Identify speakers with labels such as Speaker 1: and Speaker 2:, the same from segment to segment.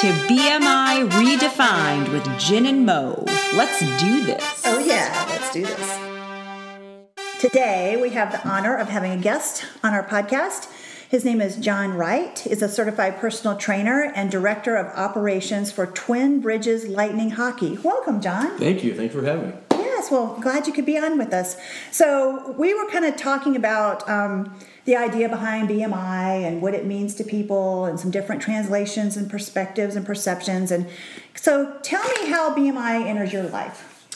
Speaker 1: to BMI Redefined with Jen and Mo. Let's do this.
Speaker 2: Oh, yeah, let's do this. Today, we have the honor of having a guest on our podcast. His name is John Wright. He's a certified personal trainer and director of operations for Twin Bridges Lightning Hockey. Welcome, John.
Speaker 3: Thank you. Thanks for having me.
Speaker 2: Yes, well, glad you could be on with us. So, we were kind of talking about um, the idea behind BMI and what it means to people and some different translations and perspectives and perceptions. And so, tell me how BMI enters your life.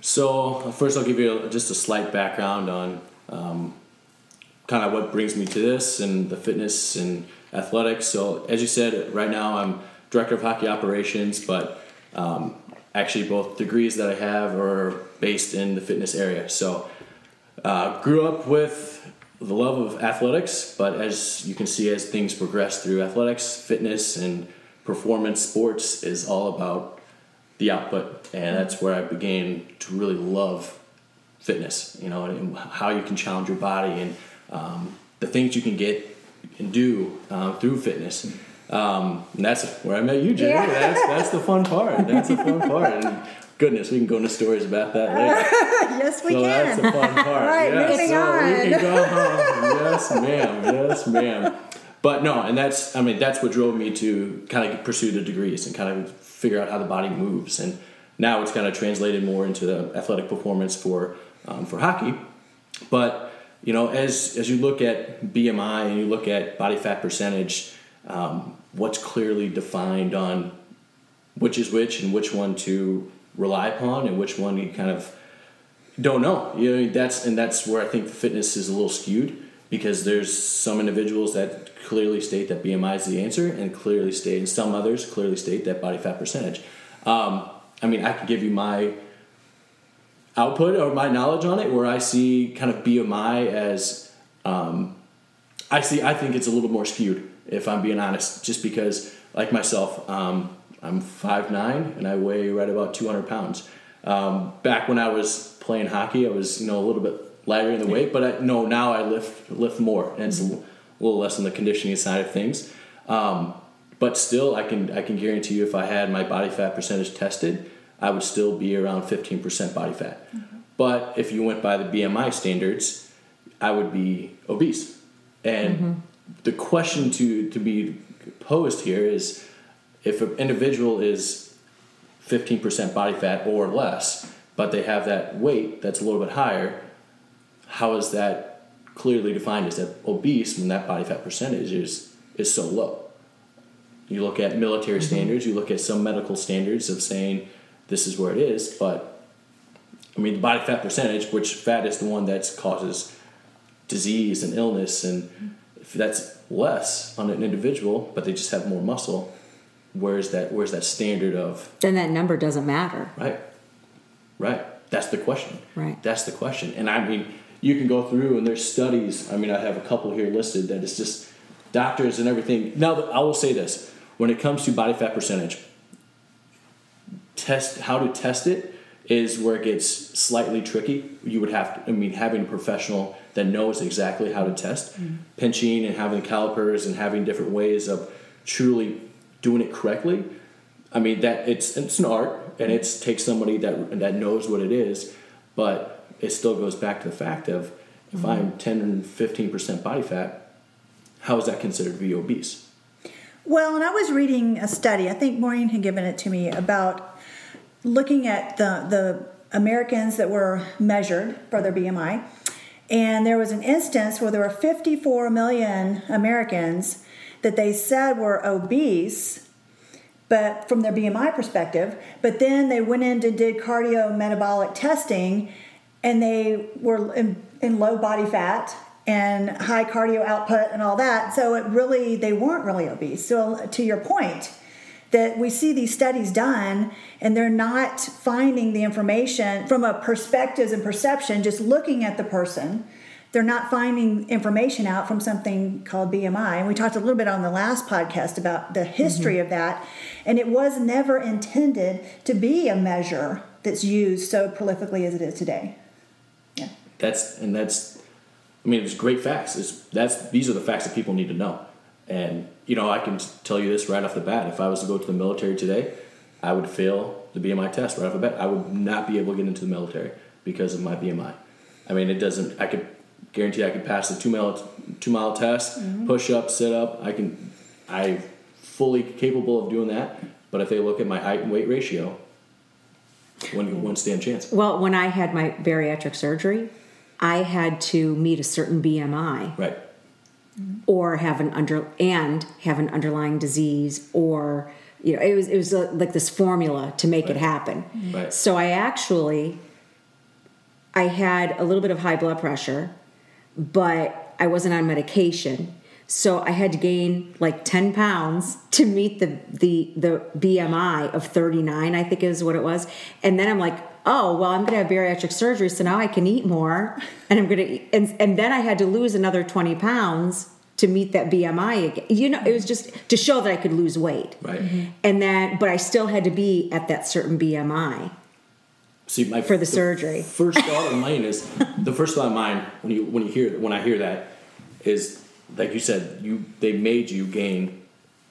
Speaker 3: So, first, I'll give you just a slight background on um, kind of what brings me to this and the fitness and athletics. So, as you said, right now I'm director of hockey operations, but um, actually both degrees that I have are based in the fitness area. So, uh, grew up with the love of athletics, but as you can see, as things progress through athletics, fitness, and performance sports is all about the output, and that's where I began to really love fitness. You know, and how you can challenge your body and um, the things you can get and do uh, through fitness. Um, and that's where I met you, Jay. Yeah. That's that's the fun part. That's the fun part. And goodness, we can go into stories about that later.
Speaker 2: yes, we
Speaker 3: so
Speaker 2: can.
Speaker 3: that's the fun part.
Speaker 2: Right,
Speaker 3: yeah,
Speaker 2: moving
Speaker 3: so
Speaker 2: on.
Speaker 3: we can go home. Yes, ma'am. Yes, ma'am. But no, and that's I mean that's what drove me to kind of pursue the degrees and kind of figure out how the body moves. And now it's kind of translated more into the athletic performance for um, for hockey. But you know, as as you look at BMI and you look at body fat percentage, um, what's clearly defined on which is which and which one to rely upon and which one you kind of don't know. You know, that's and that's where I think the fitness is a little skewed because there's some individuals that clearly state that BMI is the answer and clearly state, and some others clearly state that body fat percentage. Um, I mean, I could give you my output or my knowledge on it where I see kind of BMI as um, I see I think it's a little bit more skewed if I'm being honest just because like myself um, I'm 5'9 and I weigh right about 200 pounds um, back when I was playing hockey I was you know a little bit lighter in the weight but I know now I lift lift more and it's a little less on the conditioning side of things um, but still I can I can guarantee you if I had my body fat percentage tested I would still be around 15% body fat. Mm-hmm. But if you went by the BMI standards, I would be obese. And mm-hmm. The question to, to be posed here is if an individual is 15% body fat or less, but they have that weight that's a little bit higher, how is that clearly defined as that obese when that body fat percentage is, is so low? You look at military mm-hmm. standards, you look at some medical standards of saying this is where it is. But I mean, the body fat percentage, which fat is the one that causes disease and illness, and if that's less on an individual, but they just have more muscle, where's that? Where's that standard of?
Speaker 4: Then that number doesn't matter.
Speaker 3: Right. Right. That's the question.
Speaker 4: Right.
Speaker 3: That's the question. And I mean, you can go through and there's studies. I mean, I have a couple here listed that it's just doctors and everything. Now, I will say this: when it comes to body fat percentage, test how to test it is where it gets slightly tricky. You would have to, I mean, having a professional that knows exactly how to test, mm-hmm. pinching and having calipers and having different ways of truly doing it correctly. I mean, that it's it's an art and it takes somebody that that knows what it is, but it still goes back to the fact of if mm-hmm. I'm 10 and 15 percent body fat, how is that considered to be obese?
Speaker 2: Well, and I was reading a study. I think Maureen had given it to me about looking at the, the Americans that were measured for their BMI, and there was an instance where there were 54 million Americans that they said were obese, but from their BMI perspective, but then they went in and did cardio metabolic testing and they were in, in low body fat and high cardio output and all that. So it really, they weren't really obese. So to your point, that we see these studies done and they're not finding the information from a perspectives and perception just looking at the person they're not finding information out from something called BMI. And we talked a little bit on the last podcast about the history mm-hmm. of that. And it was never intended to be a measure that's used so prolifically as it is today.
Speaker 3: Yeah. That's and that's I mean it's great facts. It's that's these are the facts that people need to know. And you know, I can tell you this right off the bat. If I was to go to the military today, I would fail the BMI test right off the bat. I would not be able to get into the military because of my BMI. I mean, it doesn't. I could guarantee I could pass the two mile two mile test, mm-hmm. push up, sit up. I can. I fully capable of doing that. But if they look at my height and weight ratio, one one stand chance.
Speaker 4: Well, when I had my bariatric surgery, I had to meet a certain BMI
Speaker 3: Right.
Speaker 4: Or have an under and have an underlying disease or you know it was it was uh like this formula to make it happen.
Speaker 3: Right.
Speaker 4: So I actually I had a little bit of high blood pressure, but I wasn't on medication. So I had to gain like 10 pounds to meet the the the BMI of 39, I think is what it was. And then I'm like, oh well, I'm gonna have bariatric surgery, so now I can eat more, and I'm gonna eat, and and then I had to lose another 20 pounds to meet that BMI again. You know, it was just to show that I could lose weight.
Speaker 3: Right. Mm-hmm.
Speaker 4: And that but I still had to be at that certain BMI.
Speaker 3: See, my
Speaker 4: For the surgery.
Speaker 3: First thought of mine is the first thought of mine when you when you hear when I hear that is like you said you they made you gain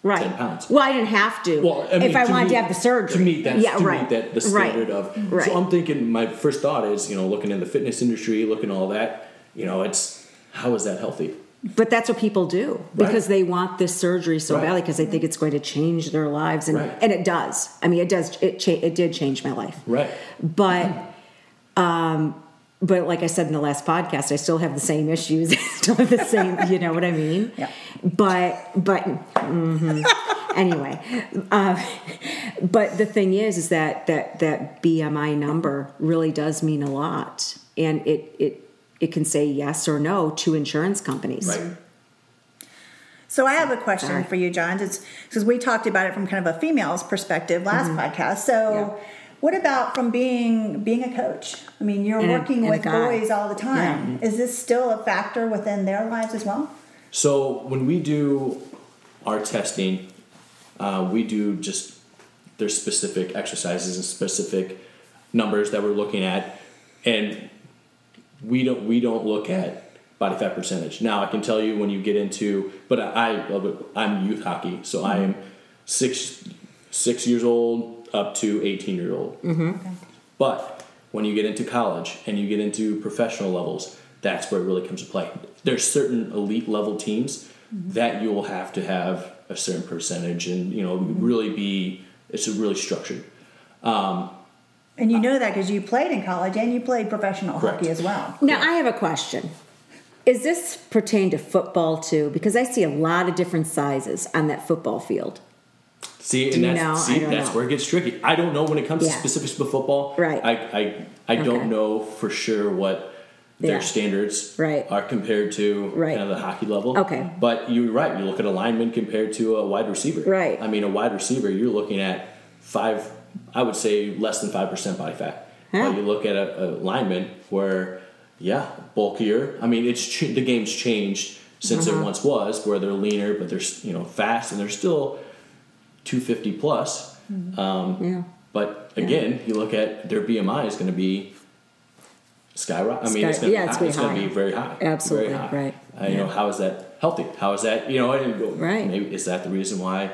Speaker 4: Right.
Speaker 3: 10 pounds.
Speaker 4: Well, I didn't have to.
Speaker 3: Well, I mean,
Speaker 4: if I
Speaker 3: to
Speaker 4: wanted
Speaker 3: meet-
Speaker 4: to have the surgery.
Speaker 3: to meet that,
Speaker 4: yeah,
Speaker 3: to
Speaker 4: right.
Speaker 3: meet that the
Speaker 4: Right.
Speaker 3: standard of.
Speaker 4: Right.
Speaker 3: So I'm thinking, my first thought is, you know, looking in the fitness industry, looking all that, you know, it's how is that healthy?
Speaker 4: But that's what people do because they want this surgery so
Speaker 3: Right.
Speaker 4: badly because they think it's going to change their lives, and
Speaker 3: Right.
Speaker 4: and it does. I mean, it does. It cha- it did change my life.
Speaker 3: Right.
Speaker 4: But, um, but like I said in the last podcast, I still have the same issues. still have the same. You know what I mean?
Speaker 2: Yeah.
Speaker 4: But but mhm. anyway, uh, but the thing is, is that that that BMI number really does mean a lot, and it it it can say yes or no to insurance companies.
Speaker 3: Right.
Speaker 2: So I have a question
Speaker 4: Sorry.
Speaker 2: for you, John. It's because we talked about it from kind of a female's perspective last podcast. So,
Speaker 4: Mm-hmm. Yeah.
Speaker 2: What about from being being a coach? I mean, you're
Speaker 4: And
Speaker 2: working
Speaker 4: a
Speaker 2: with boys all the time. Is this still a factor within their lives as well?
Speaker 3: So when we do our testing, uh, we do just there's specific exercises and specific numbers that we're looking at, and we don't we don't look at body fat percentage. Now I can tell you when you get into, but I, I I'm youth hockey, so I am six six years old up to eighteen year old. Mm-hmm. But when you get into college and you get into professional levels, that's where it really comes to play. There's certain elite level teams mm-hmm. that you will have to have a certain percentage and you know mm-hmm. really be it's really structured.
Speaker 2: Um, and you uh, know that because you played in college and you played professional
Speaker 3: Correct.
Speaker 2: hockey as well.
Speaker 4: Now I have a question. Is this pertain to football too? Because I see a lot of different sizes on that football field.
Speaker 3: See, and that's, see, that's
Speaker 4: know.
Speaker 3: where it gets tricky. I don't know when it comes
Speaker 4: Yeah.
Speaker 3: to specifics of football.
Speaker 4: Right.
Speaker 3: I I, I
Speaker 4: Okay.
Speaker 3: don't know for sure what their
Speaker 4: Yeah.
Speaker 3: standards
Speaker 4: Right.
Speaker 3: are compared to
Speaker 4: Right.
Speaker 3: kind of the hockey level.
Speaker 4: Okay.
Speaker 3: But you're right. You look at a lineman compared to a wide receiver.
Speaker 4: Right.
Speaker 3: I mean, a wide receiver, you're looking at five. I would say less than five percent body fat.
Speaker 4: Huh.
Speaker 3: But you look at a, a lineman where, yeah, bulkier. I mean, it's the game's changed since
Speaker 4: Uh-huh.
Speaker 3: it once was, where they're leaner, but they're you know fast and they're still 250 plus. Um,
Speaker 4: Yeah.
Speaker 3: But again, you look at their BMI is going to be skyrocket. I mean,
Speaker 4: Sky-
Speaker 3: it's going to
Speaker 4: yeah,
Speaker 3: be
Speaker 4: it's gonna be
Speaker 3: going to
Speaker 4: high.
Speaker 3: be very high.
Speaker 4: Absolutely,
Speaker 3: very high.
Speaker 4: right.
Speaker 3: Uh, you know, how is that healthy? How is that? You know, and go,
Speaker 4: Right.
Speaker 3: Maybe is that the reason why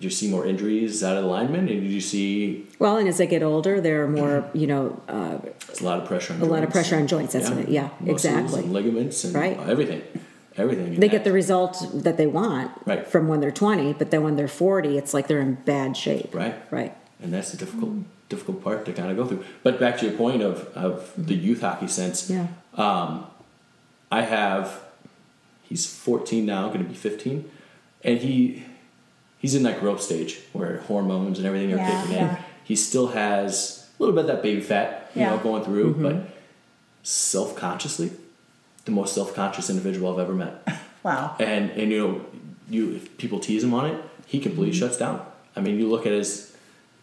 Speaker 3: you see more injuries out of the linemen, and you see
Speaker 4: Well, and as they get older, there are more, you know, uh,
Speaker 3: it's a lot of pressure on
Speaker 4: A lot of
Speaker 3: joints.
Speaker 4: pressure on joints, that's what it- yeah,
Speaker 3: Muscles
Speaker 4: exactly.
Speaker 3: and ligaments and
Speaker 4: Right.
Speaker 3: everything, everything.
Speaker 4: they get the result that they want
Speaker 3: Right.
Speaker 4: from when they're 20, but then when they're 40, it's like they're in bad shape.
Speaker 3: right.
Speaker 4: Right.
Speaker 3: and that's the difficult difficult part to kind of go through. But back to your point of of the youth hockey sense,
Speaker 4: Yeah.
Speaker 3: I have he's 14 now, going to be 15, and he he's in that growth stage where hormones and everything are
Speaker 2: Yeah,
Speaker 3: kicking
Speaker 2: yeah.
Speaker 3: in. He still has a little bit of that baby fat, you know, going through,
Speaker 4: Mm-hmm.
Speaker 3: but self consciously, the most self conscious individual I've ever met.
Speaker 2: Wow.
Speaker 3: and and you know you if people tease him on it he completely
Speaker 4: Mm-hmm.
Speaker 3: shuts down. I mean you look at his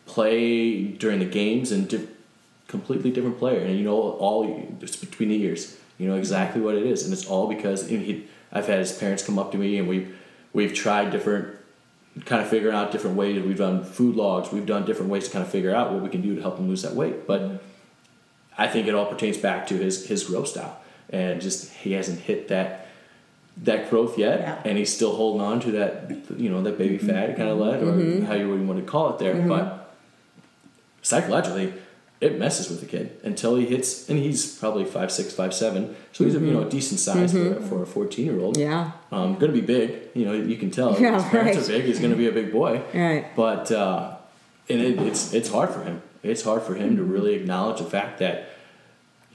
Speaker 3: play during the games and di- completely different player. And you know all just between the years you know exactly what it is. And it's all because he, i've had his parents come up to me and we've we've tried different kind of figuring out different ways. We've done food logs. We've done different ways to kind of figure out what we can do to help him lose that weight. But I think it all pertains back to his his growth style, and just he hasn't hit that that growth yet,
Speaker 2: Yeah.
Speaker 3: and he's still holding on to that, you know, that baby mm-hmm. fat kind of lead, or mm-hmm. how you would want to call it there. Mm-hmm. But psychologically, it messes with the kid until he hits, and he's probably five six, five seven, so he's a, you know a decent size for, for a fourteen year old.
Speaker 4: Yeah.
Speaker 3: um, going to be big. You know, you can tell.
Speaker 4: Yeah,
Speaker 3: His parents
Speaker 4: right.
Speaker 3: are big. He's going to be a big boy.
Speaker 4: Right.
Speaker 3: But uh, and it, it's it's hard for him. It's hard for him to really acknowledge the fact that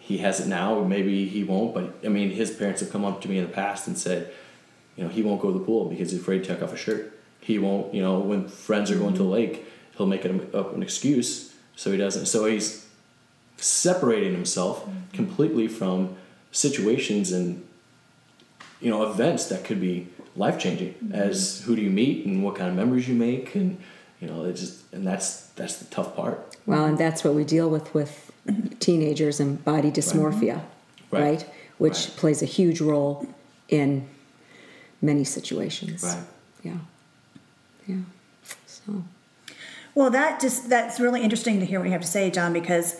Speaker 3: he has it now. Maybe he won't. But I mean, his parents have come up to me in the past and said, you know, he won't go to the pool because he's afraid to take off a shirt. He won't. You know, when friends are going to the lake, he'll make it up an excuse so he doesn't. So he's separating himself mm-hmm. completely from situations and you know events that could be life changing mm-hmm. as who do you meet and what kind of memories you make and you know it just and that's that's the tough part
Speaker 4: Well, and that's what we deal with with teenagers and body dysmorphia, right?
Speaker 3: Right.
Speaker 4: Which
Speaker 3: Right.
Speaker 4: plays a huge role in many situations.
Speaker 3: Right.
Speaker 4: Yeah. Yeah. So.
Speaker 2: Well, that just that's really interesting to hear what you have to say, John, because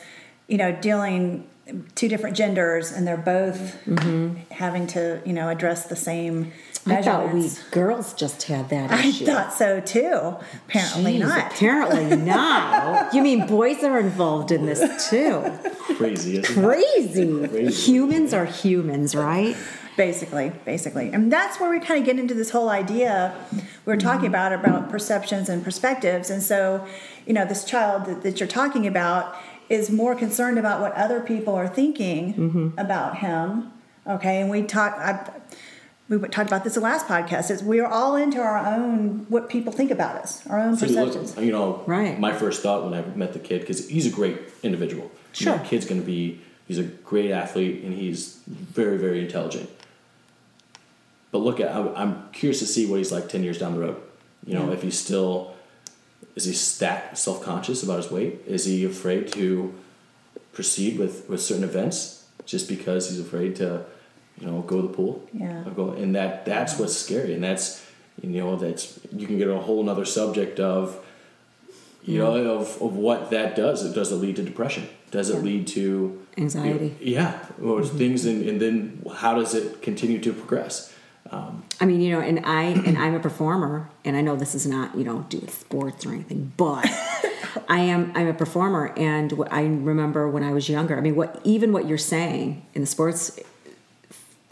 Speaker 2: you know, dealing two different genders and they're both having to you know address the same
Speaker 4: Mm-hmm. I thought we girls just had that issue.
Speaker 2: I thought so too. Apparently
Speaker 4: Jeez,
Speaker 2: not.
Speaker 4: Apparently not. you mean boys are involved in this too?
Speaker 3: crazy isn't it?
Speaker 4: Crazy.
Speaker 3: Crazy.
Speaker 4: Humans are humans, right?
Speaker 2: basically basically and that's where we kind of get into this whole idea we are talking mm-hmm. about about perceptions and perspectives and so you know this child that, that you're talking about is more concerned about what other people are thinking mm-hmm. about him okay and we talk I, we talked about this the last podcast is we are all into our own what people think about us our own
Speaker 3: So you look-
Speaker 2: perceptions
Speaker 3: you know,
Speaker 4: Right.
Speaker 3: my first thought when I met the kid, because he's a great individual. You know,
Speaker 4: Sure.
Speaker 3: kid's going to be, he's a great athlete and he's very, very intelligent. But look at, I'm, I'm curious to see what he's like 10 years down the road. You know, if he's still, is he stat self conscious about his weight? Is he afraid to proceed with, with certain events just because he's afraid to, you know, go to the pool?
Speaker 2: Yeah.
Speaker 3: Or go, and that that's what's scary. And that's, you know, that's, you can get a whole nother subject of, you know, of, of what that does. It does it lead to depression? Does it lead to
Speaker 4: Anxiety.
Speaker 3: yeah, or things, and, and then how does it continue to progress? Um,
Speaker 4: I mean, you know, and I and I'm a performer, and I know this is not you know do with sports or anything, but I am I'm a performer, and what I remember when I was younger. I mean, what even what you're saying in the sports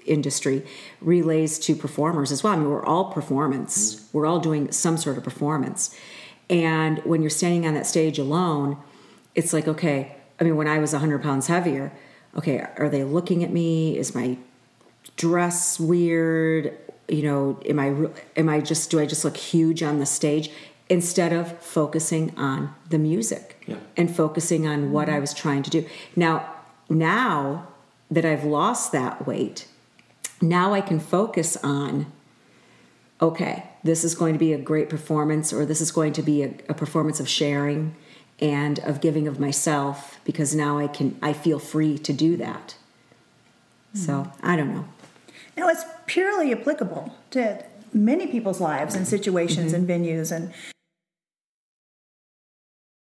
Speaker 4: industry relays to performers as well. I mean, we're all performance. We're all doing some sort of performance, and when you're standing on that stage alone, it's like okay. I mean, when I was 100 pounds heavier, okay, are they looking at me? Is my dress weird you know am i am i just do i just look huge on the stage instead of focusing on the music
Speaker 3: Yeah.
Speaker 4: and focusing on what i was trying to do now now that i've lost that weight now i can focus on okay this is going to be a great performance or this is going to be a, a performance of sharing and of giving of myself because now i can i feel free to do that. So i don't know.
Speaker 2: Now it's purely applicable to many people's lives and situations and venues and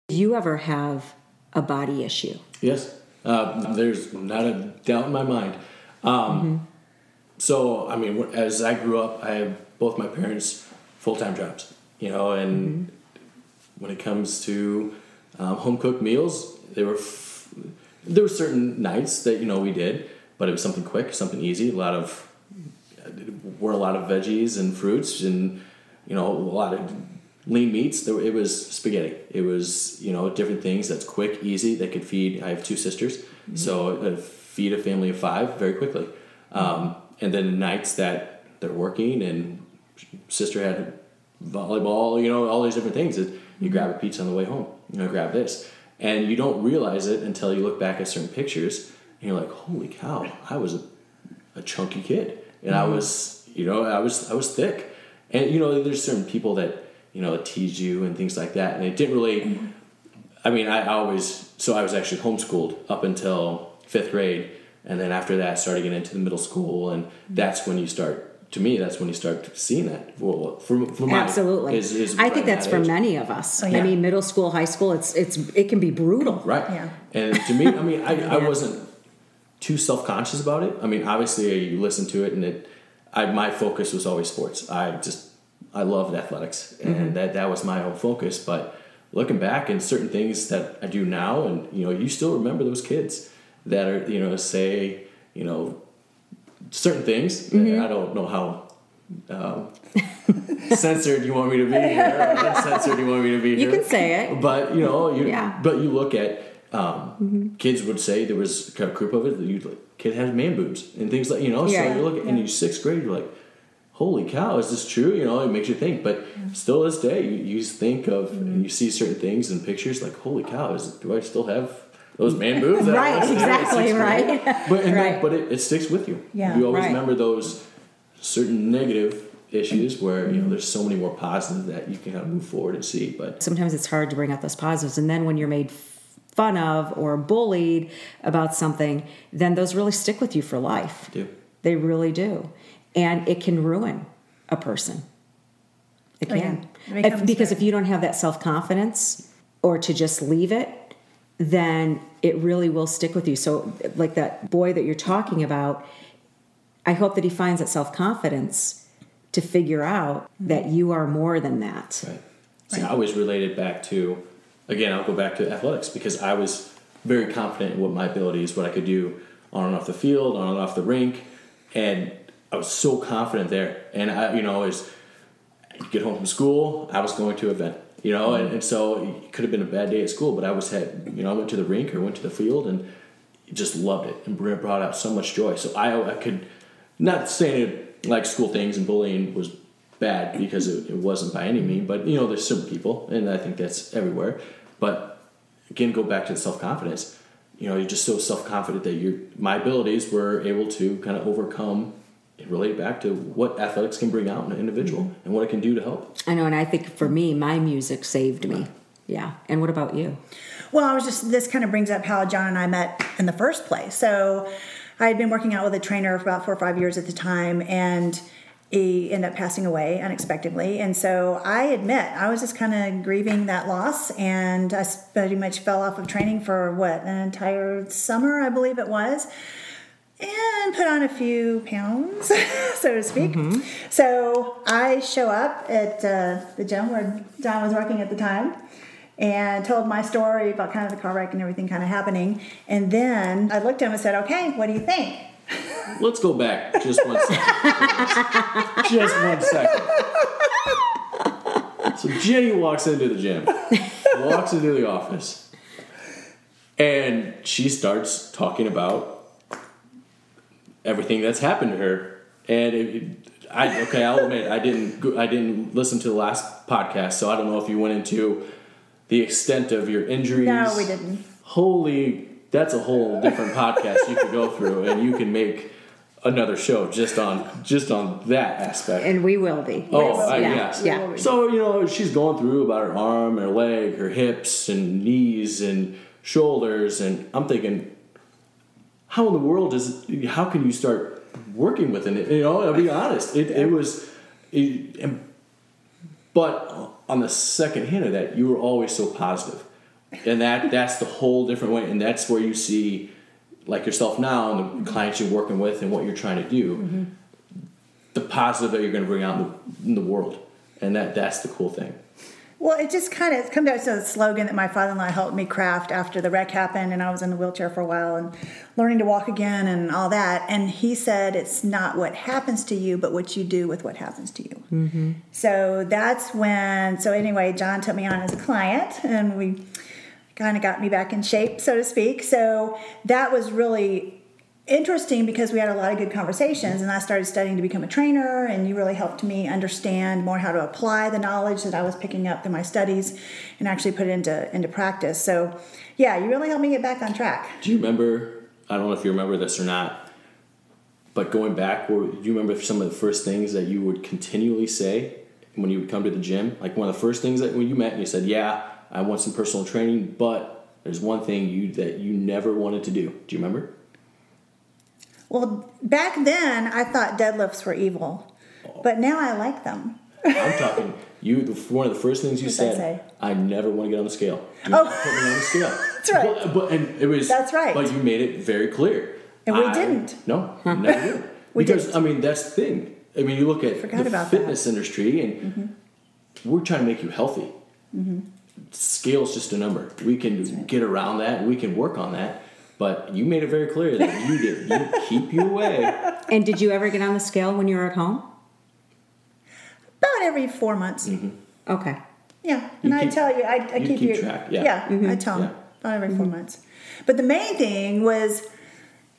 Speaker 4: Do you ever have a body issue?
Speaker 3: yes, uh, there's not a doubt in my mind. Um, So, I mean, as I grew up, I had both my parents full time jobs, you know, and when it comes to um, home cooked meals, they were f- there were certain nights that you know we did, but it was something quick, something easy. A lot of were a lot of veggies and fruits, and you know a lot of lean meats. There, it was spaghetti. It was you know different things that's quick, easy. That could feed. I have two sisters, so uh, feed a family of five very quickly. Um, and then nights that they're working and sister had volleyball, you know, all these different things. You grab a pizza on the way home, you know, grab this, and you don't realize it until you look back at certain pictures, and you're like, "Holy cow! I was a, a chunky kid, and I was, you know, I was, I was thick." And you know, there's certain people that you know tease you and things like that, and it didn't really. I mean, I always so I was actually homeschooled up until fifth grade, and then after that, started getting into the middle school, and that's when you start. To me, that's when you start seeing that. Well, for, for my
Speaker 4: Absolutely.
Speaker 3: is, is
Speaker 4: I think that's
Speaker 3: that
Speaker 4: for
Speaker 3: age.
Speaker 4: many of us.
Speaker 2: Oh, yeah.
Speaker 4: I mean, middle school, high school, it's it's it can be brutal.
Speaker 3: Right.
Speaker 2: Yeah.
Speaker 3: And to me, I mean, I, I wasn't too self conscious about it. I mean, obviously, you listen to it and it, I my focus was always sports. I just I loved athletics, and
Speaker 4: Mm-hmm.
Speaker 3: that that was my whole focus. But looking back and certain things that I do now, and you know, you still remember those kids that are you know say you know certain things.
Speaker 4: Mm-hmm.
Speaker 3: I don't know how. Um, censored you want me to be here or uncensored you want me to be
Speaker 4: You can say it.
Speaker 3: but you know you
Speaker 4: Yeah. Mm-hmm.
Speaker 3: but you look at um, kids would say there was a group of it that you like kid has man boobs and things like you know
Speaker 4: Yeah.
Speaker 3: so you look at in your sixth grade you're like holy cow is this true you know it makes you think but still this day you, you think of
Speaker 4: Mm-hmm.
Speaker 3: and you see certain things and pictures like holy cow is do I still have those man boobs that
Speaker 4: Right,
Speaker 3: once
Speaker 4: exactly, right.
Speaker 3: but and
Speaker 4: Right.
Speaker 3: that, but it, it sticks with you
Speaker 2: Yeah.
Speaker 3: you always
Speaker 4: Right.
Speaker 3: remember those certain negative issues where you know there's so many more positives that you can kind of move forward and see but
Speaker 4: sometimes it's hard to bring out those positives and then when you're made fun of or bullied about something then those really stick with you for life
Speaker 3: do
Speaker 4: they really do and it can ruin a person it
Speaker 2: Oh, yeah.
Speaker 4: can
Speaker 2: It
Speaker 4: If- because
Speaker 2: very-
Speaker 4: if you don't have that self-confidence or to just leave it then it really will stick with you so like that boy that you're talking about i hope that he finds that self-confidence to figure out that mm-hmm. you are more than that
Speaker 3: Right. See, I always related back to, again, I'll go back to athletics because I was very confident in what my abilities, what I could do on and off the field, on and off the rink, and I was so confident there. And I, you know, as you get home from school, I was going to an event, you know, and, mm. and so it could have been a bad day at school, but I was had, you know, I went to the rink or went to the field and just loved it and brought out so much joy. So I, I could, not saying it like school things and bullying was bad because it, it wasn't by any means, but you know, there's some people, and I think that's everywhere. But again, go back to the self confidence. You know, you're just so self confident that your my abilities were able to kind of overcome relate back to what athletics can bring out in an individual mm-hmm. and what it can do to help.
Speaker 4: I know, and I think for me, my music saved me. Yeah. And what about you?
Speaker 2: Well, I was just, this kind of brings up how John and I met in the first place. So I had been working out with a trainer for about four or five years at the time, and he ended up passing away unexpectedly. And so I admit, I was just kind of grieving that loss, and I pretty much fell off of training for what, an entire summer, I believe it was. And put on a few pounds, so to speak. So I show up at uh, the gym where John was working at the time and told my story about kind of the car wreck and everything kind of happening. And then I looked at him and said, Okay, what do you think?
Speaker 3: Let's go back just one second. just one second. So Jenny walks into the gym, walks into the office, and she starts talking about everything that's happened to her. And it, it- I okay, I'll admit I didn't go- I didn't listen to the last podcast, so I don't know if you went into the extent of your injuries.
Speaker 2: No, we didn't.
Speaker 3: Holy, that's a whole different podcast you could go through, and you can make another show just on just on that aspect.
Speaker 4: And we will be.
Speaker 3: Oh, I,
Speaker 4: yeah.
Speaker 3: yes.
Speaker 4: Yeah.
Speaker 3: So, you know, she's going through about her arm, her leg, her hips, and knees, and shoulders. And I'm thinking, how in the world is how can you start working with it? You know, I'll be honest. It, it was, it, and, but on the second hand of that, you were always so. And that that's the whole different way. And that's where you see, like yourself now, and the clients you're working with, and what you're trying to do mm-hmm. the positive that you're going to bring out in the, in the world, and that that's the cool thing.
Speaker 2: Well, it just kind of comes down to the slogan that my father-in-law helped me craft after the wreck happened, and I was in the wheelchair for a while and learning to walk again and all that. And he said, "It's not what happens to you, but what you do with what happens to you." Mm-hmm. So that's when. So anyway, John took me on as a client, and we kind of got me back in shape, so to speak. So that was really interesting because we had a lot of good conversations and I started studying to become a trainer and you really helped me understand more how to apply the knowledge that I was picking up through my studies and actually put it into into practice. So yeah, you really helped me get back on track.
Speaker 3: Do you remember? I don't know if you remember this or not, but going back, do you remember some of the first things that you would continually say when you would come to the gym? Like one of the first things that when you met and you said, "Yeah, I want some personal training, but there's one thing you that you never wanted to do." Do you remember?
Speaker 2: Well, back then I thought deadlifts were evil. But now I like them.
Speaker 3: I'm talking. You, the, one of the first things you said,
Speaker 2: say?
Speaker 3: I never want to get on the scale. Do
Speaker 2: Oh.
Speaker 3: put me on the scale.
Speaker 2: That's right.
Speaker 3: But, but and it was.
Speaker 2: That's right.
Speaker 3: But you made it very clear.
Speaker 2: And we
Speaker 3: I-
Speaker 2: didn't.
Speaker 3: No, never did.
Speaker 2: We
Speaker 3: because
Speaker 2: didn't.
Speaker 3: I mean, that's the thing. I mean, you look at the
Speaker 2: about that. Mm-hmm.
Speaker 3: fitness industry, and we're trying to make you healthy. Scale's just a number. We can get around that. We can work on that. But you made it very clear that you did. You keep you away.
Speaker 4: And did you ever get on the scale when you were at home?
Speaker 2: About every four months. Mm-hmm.
Speaker 4: Okay.
Speaker 2: Yeah,
Speaker 3: You
Speaker 2: and I tell you, I, I
Speaker 3: you
Speaker 2: keep,
Speaker 3: keep
Speaker 2: you.
Speaker 3: track, yeah.
Speaker 2: I mm-hmm. tell them
Speaker 3: Yeah.
Speaker 2: about every 4 mm-hmm. months. But the main thing was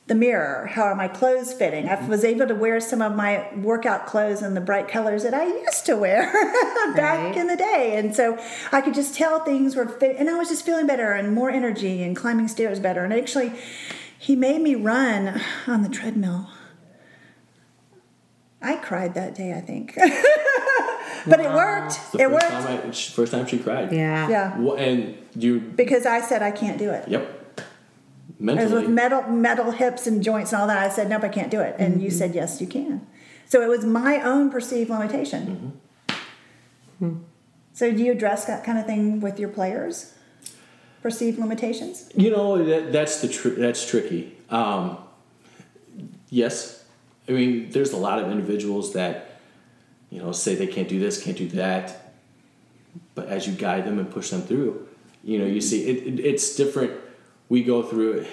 Speaker 2: the mirror. How are my clothes fitting? I mm-hmm. was able to wear some of my workout clothes in the bright colors that I used to wear back
Speaker 4: Right.
Speaker 2: in the day, and so I could just tell things were fit, and I was just feeling better and more energy and climbing stairs better. And actually, he made me run on the treadmill. I cried that day, I think, but it worked.
Speaker 3: It's
Speaker 2: It
Speaker 3: first
Speaker 2: worked.
Speaker 3: time I, first time she cried.
Speaker 4: Yeah.
Speaker 2: Yeah.
Speaker 3: And you.
Speaker 2: because I said I can't do it.
Speaker 3: Yep.
Speaker 2: As with metal, metal hips and joints and all that, I said nope, I can't do it. And
Speaker 3: Mm-hmm.
Speaker 2: you said yes, you can. So it was my own perceived limitation.
Speaker 3: Mm-hmm.
Speaker 2: So do you address that kind of thing with your players? Perceived limitations.
Speaker 3: You know that that's the tr- that's tricky. Um, yes, I mean there's a lot of individuals that you know say they can't do this, can't do that, but as you guide them and push them through, you know you see it, it, it's different. We go through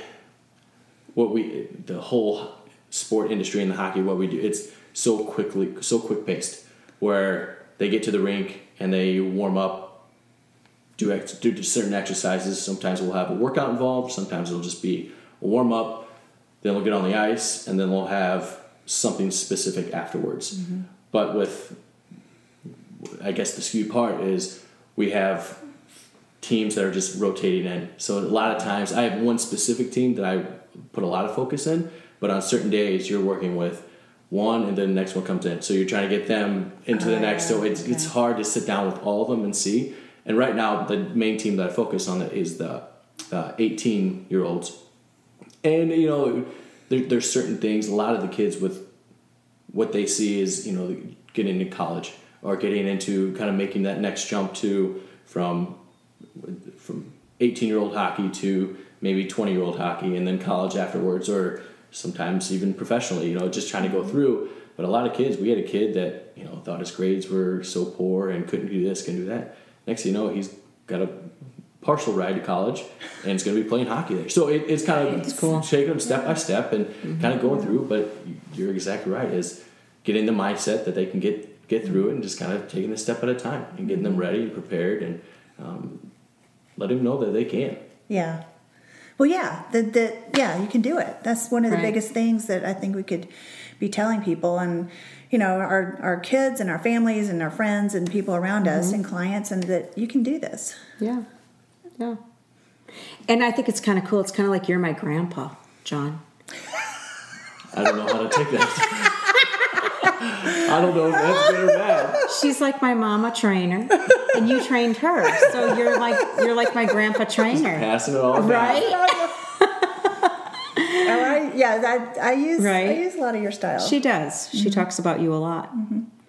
Speaker 3: what we the whole sport industry and the hockey. What we do, it's so quickly, so quick paced, where they get to the rink and they warm up do ex- do certain exercises. Sometimes we'll have a workout involved. Sometimes it'll just be a warm up. Then we'll get on the ice, and then we'll have something specific afterwards. Mm-hmm. But with, I guess the skewed part is we have teams that are just rotating in. So a lot of times I have one specific team that I put a lot of focus in, but on certain days you're working with one and then the next one comes in. So you're trying to get them into the next. So it's it's hard to sit down with all of them and see. And right now the main team that I focus on is the uh, 18 year olds. And you know there, there's certain things. A lot of the kids with what they see is you know getting into college or getting into kind of making that next jump to from from 18 year old hockey to maybe 20 year old hockey and then college afterwards or sometimes even professionally you know just trying to go through. But a lot of kids we had a kid that you know thought his grades were so poor and couldn't do this couldn't do that. Next thing you know he's got a partial ride to college and is going to be playing hockey there. So it, it's kind of it's
Speaker 4: cool.
Speaker 3: taking them step by step and kind of going through. But you're exactly right is getting the mindset that they can get get through it and just kind of taking a step at a time and getting them ready and prepared and um, let him know that they can.
Speaker 2: Yeah. Well, yeah, that that yeah, you can do it. That's one of the
Speaker 4: Right.
Speaker 2: biggest things that I think we could be telling people, and you know, our our kids and our families and our friends and people around us
Speaker 4: Mm-hmm.
Speaker 2: and clients, and that you can do this.
Speaker 4: Yeah. Yeah. And I think it's kind of cool. It's kind of like you're my grandpa, John.
Speaker 3: I don't know how to take that. I don't know if that's good or bad.
Speaker 4: She's like my mama trainer, and you trained her, so you're like you're like my grandpa trainer,
Speaker 3: Passing it all down.
Speaker 4: right?
Speaker 2: All right, yeah, that I use I use a lot of your style.
Speaker 4: She does. She talks about you a lot,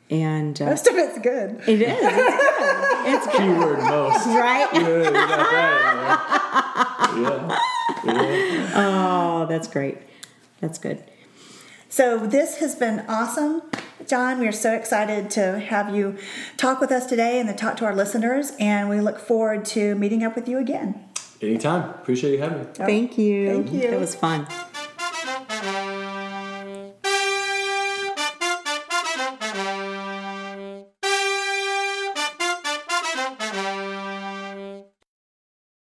Speaker 4: and uh,
Speaker 2: Most of it's good.
Speaker 4: it is. It's good. It's good,
Speaker 3: Keyword most.
Speaker 4: right?
Speaker 3: Yeah, you got that in there. Yeah. yeah.
Speaker 4: Oh, that's great. That's good.
Speaker 2: So this has been awesome, John. We are so excited to have you talk with us today and to talk to our listeners, and we look forward to meeting up with you again.
Speaker 3: Anytime. Appreciate you having me.
Speaker 4: Thank you.
Speaker 2: Thank you.
Speaker 4: That was fun.